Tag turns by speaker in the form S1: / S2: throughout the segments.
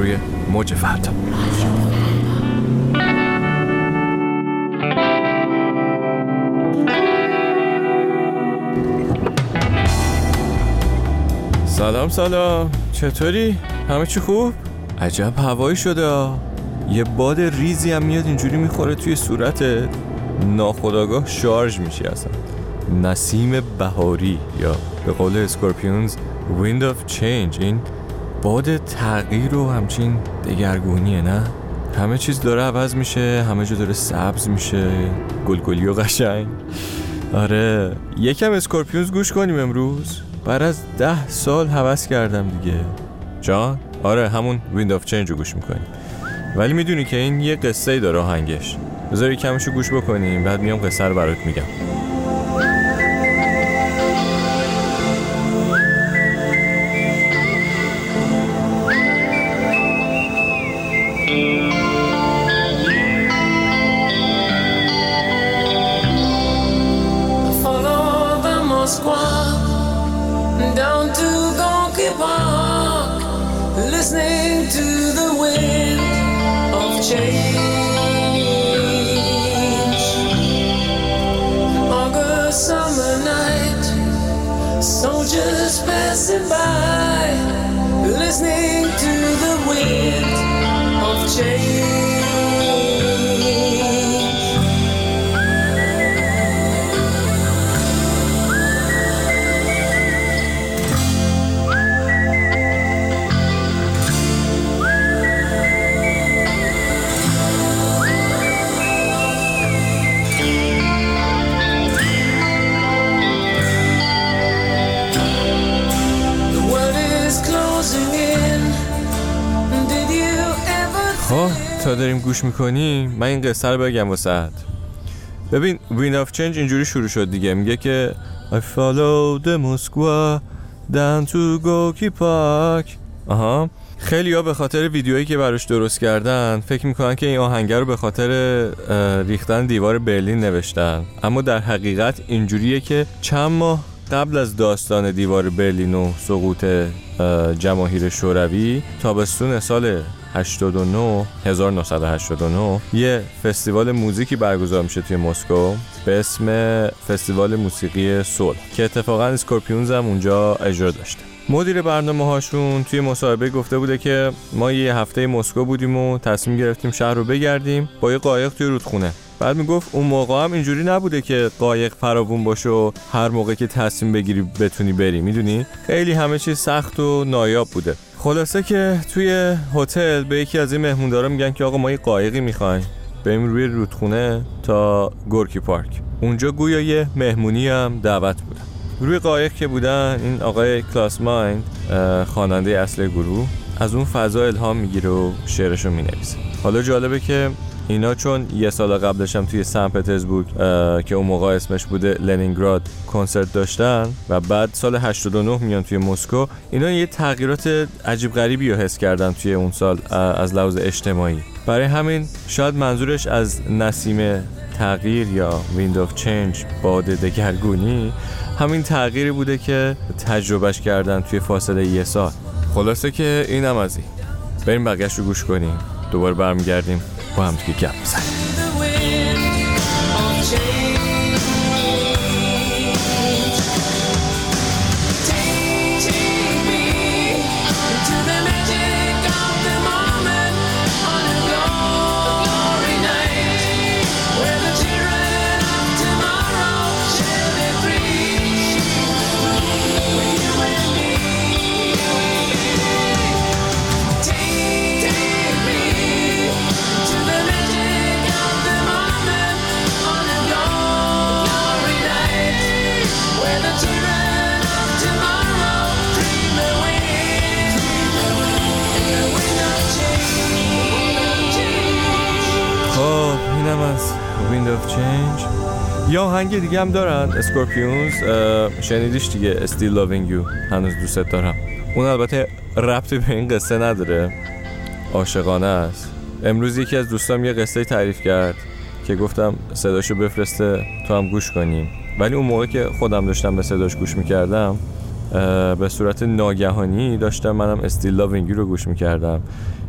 S1: روی موج فردا سلام سلام. چطوری؟ همه چی خوب؟ عجب هوایی شده یه باد ریزی هم میاد اینجوری می‌خوره توی صورتت. ناخداگاه شارژ میشی اصلا. نسیم بهاری یا به قول اسکورپیونز Wind of Change این باد تغییر و همچین دگرگونیه نه؟ همه چیز داره عوض میشه همه جا داره سبز میشه گلگلی و قشنگ. آره یکم اسکورپیونز گوش کنیم امروز. بعد از ده سال هوس کردم دیگه. جان؟ آره همون Wind of Change رو گوش می‌کنیم ولی می‌دونی که این یه قصه داره آهنگش. بذار کمشو گوش بکنیم بعد میام قصه رو برات میگم.
S2: Passing by,
S1: داریم گوش می‌کنیم من این قصه رو بگم واسهت ببین وین آف چنج اینجوری شروع شد دیگه. میگه که I followed the Moskva down to Gorky Park. آها. خیلی ها به خاطر ویدیویی که براش درست کردن فکر می‌کنن که این آهنگر رو به خاطر ریختن دیوار برلین نوشتن. اما در حقیقت اینجوریه که چند ماه قبل از داستان دیوار برلین و سقوط اه، جماهیر شوروی تابستون سال 89 1989 یه فستیوال موزیکی برگزار میشه توی مسکو به اسم فستیوال موسیقی صلح که اتفاقا اسکورپیونز هم اونجا اجرا داشته. مدیر برنامه هاشون توی مصاحبه گفته بوده که ما یه هفته مسکو بودیم و تصمیم گرفتیم شهر رو بگردیم با یه قایق توی رودخونه. بعد می‌گفت اون موقع هم اینجوری نبوده که قایق فراوون باشه و هر موقع که تصمیم بگیری بتونی بری. می‌دونی؟ خیلی همه چیز سخت و نایاب بوده. خلاصه که توی هتل به یکی از این مهموندارا میگن که آقا ما یه قایقی می‌خوایم. بریم روی رودخونه تا گورکی پارک. اونجا گویا یه مهمونی هم دعوت بودن. روی قایق که بودن این آقای کلاس مایند خواننده اصل گروه از اون فضا الهام می‌گیره و شعرشو می‌نویسه. حالا جالبه که اینا چون یه سال قبلش هم توی سن پترزبورگ که اون موقع اسمش بوده لنینگراد کنسرت داشتن و بعد سال 89 میان توی مسکو. اینا یه تغییرات عجیب غریبی رو حس کردن توی اون سال از لحاظ اجتماعی. برای همین شاید منظورش از نسیم تغییر یا ویند آف چنج باد دگرگونی همین تغییری بوده که تجربهش کردن توی فاصله یه سال. خلاصه که اینم از این. بریم بقیهش رو گوش کنیم. دوباره برمیگردیم. با هم
S2: of Change.
S1: یا آهنگ دیگه هم دارن اسکورپیونز شنیدیش دیگه Still Loving You. هنوز دوست دارم. اون البته ربطی به این قصه نداره. عاشقانه است. امروز یکی از دوستام یه قصه تعریف کرد که گفتم صداشو بفرسته تو هم گوش کنیم. ولی اون موقع که خودم داشتم به صداش گوش می‌کردم به صورت ناگهانی داشتم منم استیل لاوینگی رو گوش می‌کردم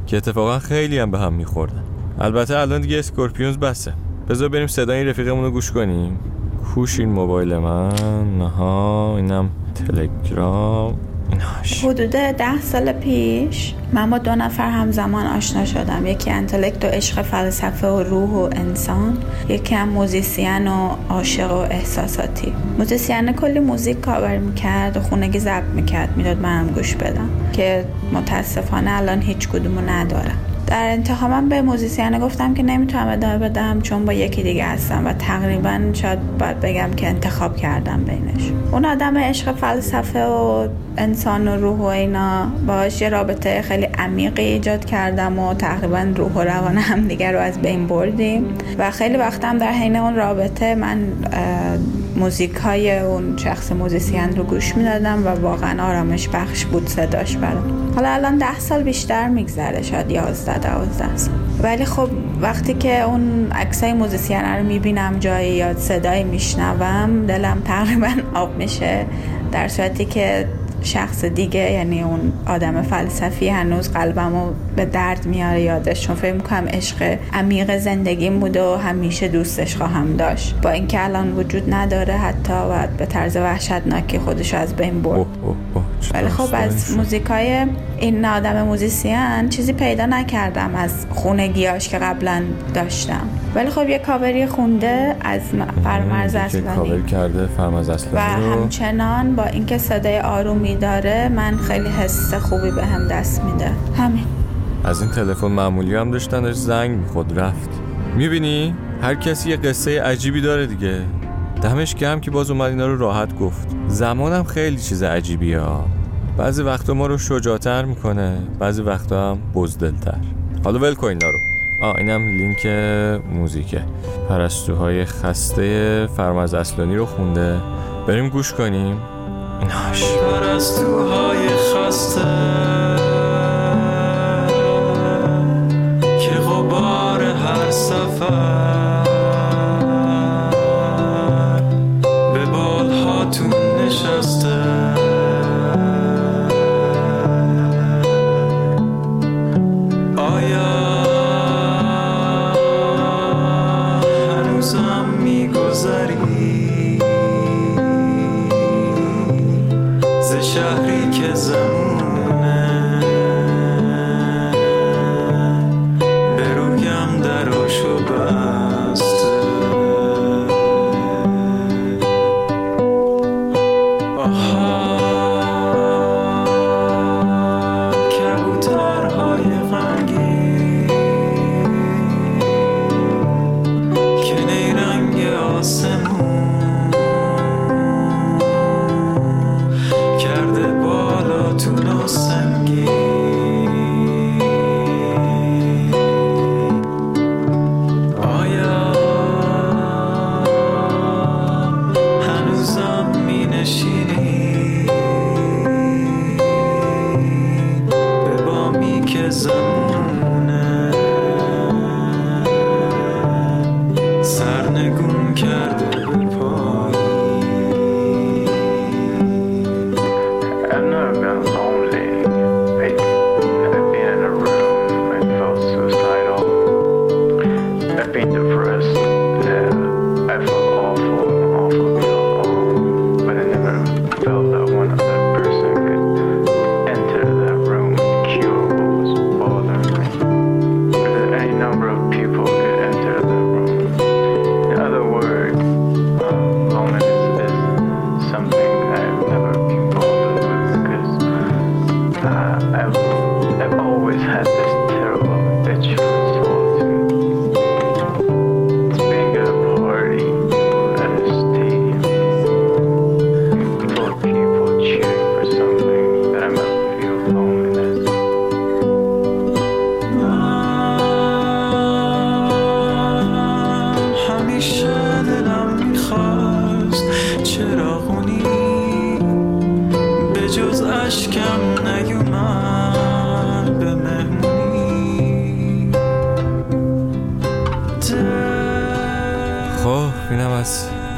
S1: که اتفاقا خیلی هم به هم میخوردن. البته الان دیگه اسکورپیونز بسه. بذار بریم صدای رفیقمون رو گوش کنیم. کوش این موبایل من. آها اینم تلگرام. ایناهاش
S3: حدود ده سال پیش من با دو نفر همزمان آشنا شدم. یکی intellect و عشق فلسفه و روح و انسان یکی هم موزیسین و عاشق و احساساتی. موزیسین کلی موزیک کاور می‌کرد و خونگی ضبط می‌کرد. می‌داد منم گوش بدم که متاسفانه الان هیچ کدومو ندارم. در انتها من به موزیسین گفتم که نمی‌تونم ادامه بدم چون با یکی دیگه هستم و تقریبا شاید باید بگم که انتخاب کردم بینش. اون آدم عشق فلسفه و انسان و روح و اینا باهاش یه رابطه خیلی عمیقی ایجاد کردم و تقریبا روح و روان هم دیگر رو از بین بردیم. و خیلی وقتم در حین اون رابطه من موزیک های اون شخص موزیسین رو گوش می‌دادم و واقعا آرامش بخش بود صداش برام. حالا الان ده سال بیشتر میگذره شاید یازده دوازده سال. ولی خب وقتی که اون عکسای موزیسین رو می‌بینم جایی یا صدایی میشنوم دلم تقریبا آب میشه. در صورتی که شخص دیگه یعنی اون آدم فلسفی هنوز قلبمو به درد میاره یادش. چون فکر می‌کنم عشق عمیق زندگیم بوده و همیشه دوستش خواهم داشت. با اینکه الان وجود نداره حتی و به طرز وحشتناکی خودش از بین برد. ولی خب از موزیکای این آدم موزیسین چیزی پیدا نکردم از خونگیاش که قبلا داشتم. ولی خب یه کاوری خونده از فرامرز اصلانی.
S1: کاور کرده فرامرز اصلانی
S3: و همچنان با اینکه صدای آرومی داره من خیلی حس خوبی بهم دست میده. همین.
S1: از این تلفن معمولی هم داشتن زنگ می‌خورد رفت. می‌بینی؟ هر کسی یه قصه عجیبی داره دیگه. دمش گرم که باز اومد اینا رو راحت گفت. زمانم خیلی چیز عجیبیه ها. بعضی وقتا ما رو شجاعتر می‌کنه بعضی وقتا هم بزدلتر. حالا ول کن اینا رو. آه اینم لینک موزیکه. پرستوهای خسته فرمز اصلانی رو خونده. بریم گوش کنیم. ناش
S4: پرستوهای خسته.
S1: Manchester.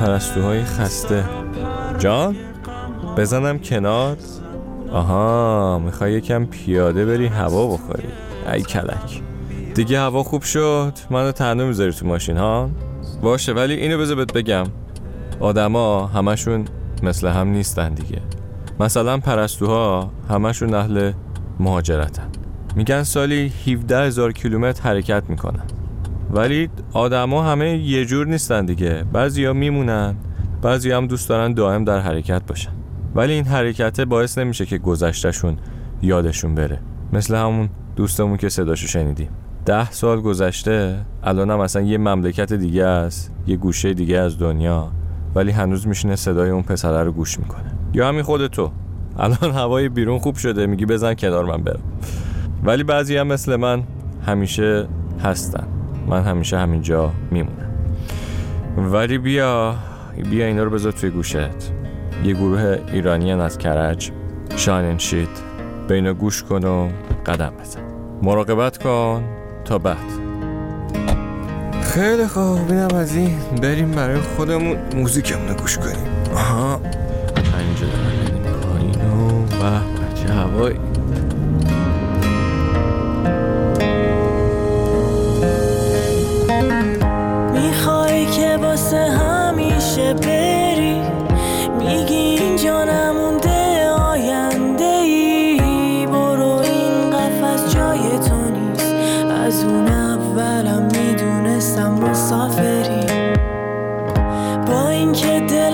S1: پرستوهای خسته. جان بزنم کنار. آها می‌خوای یکم پیاده بری هوا بخوری. ای کلک. دیگه هوا خوب شد. منو تنها می‌ذاری تو ماشین ها؟ باشه ولی اینو بذار بهت بگم. آدما همشون مثل هم نیستن دیگه. مثلا پرستوها همشون اهل مهاجرتن. میگن سالی 17 هزار کیلومتر حرکت می‌کنن. ولی آدما همه یه جور نیستن دیگه. بعضیا میمونن بعضی هم دوست دارن دائم در حرکت باشن. ولی این حرکته باعث نمیشه که گذشتهشون یادشون بره. مثل همون دوستمون که صداشو شنیدیم. ده سال گذشته الان هم اصلا یه مملکت دیگه است یه گوشه دیگه از دنیا ولی هنوز میشینه صدای اون پسره رو گوش می‌کنه. یا همین خود تو. الان هوای بیرون خوب شده میگی بزن کنار من برم. ولی بعضی هم مثل من همیشه هستن. من همیشه همینجا میمونم. ولی بیا بیا اینا رو بذار توی گوشت. یه گروه ایرانیان از کرج شاین شید به اینا گوش کن و قدم بزن. مراقبت کن تا بعد. خیلی خوب. اینم از این بریم برای خودمون موزیکمون رو گوش کنیم. آها. اینجا دارم بریم پایین و به هوایی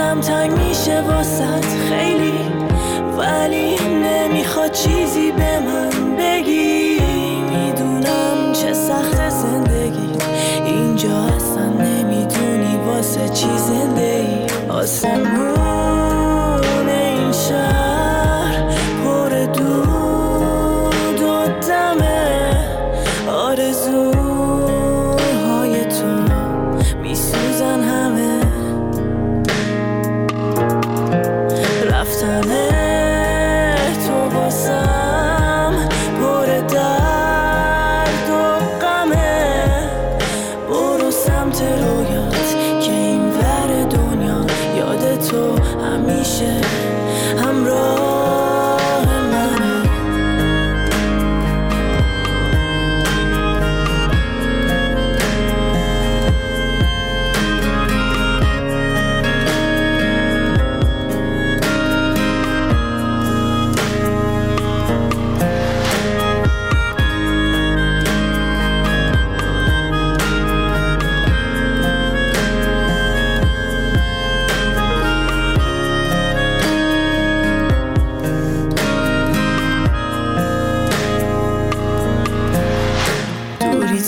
S5: دلم تنگ میشه واسط خیلی ولی نمی‌خواد چیزی به من بگی. می‌دونم چه سخت زندگی اینجا اصلا نمی‌دونی واسه چی زنده ای آسمون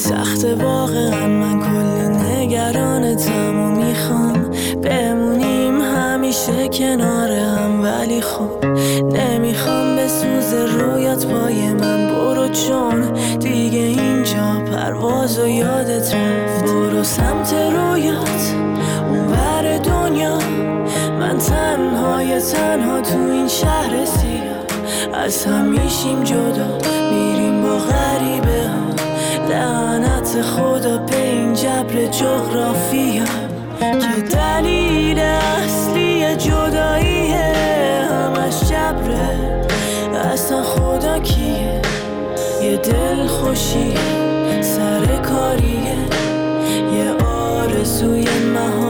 S5: سخت واقعا من کل نگرانتم و می‌خوام بمونیم. همیشه کنار هم ولی خب نمی‌خوام به سوز رویات پای من برو چون دیگه اینجا پرواز و یادت رفت. برو سمت رویات اون ور دنیا. من تنهای تنها تو این شهر سیاه. از هم میشیم جدا میریم با لعنت خدا به این جبر جغرافیا که دلیل اصلی جداییه. همش جبره. اصلا خدا کیه؟ یه دل خوشی سر کاریه. یه آرزوی محال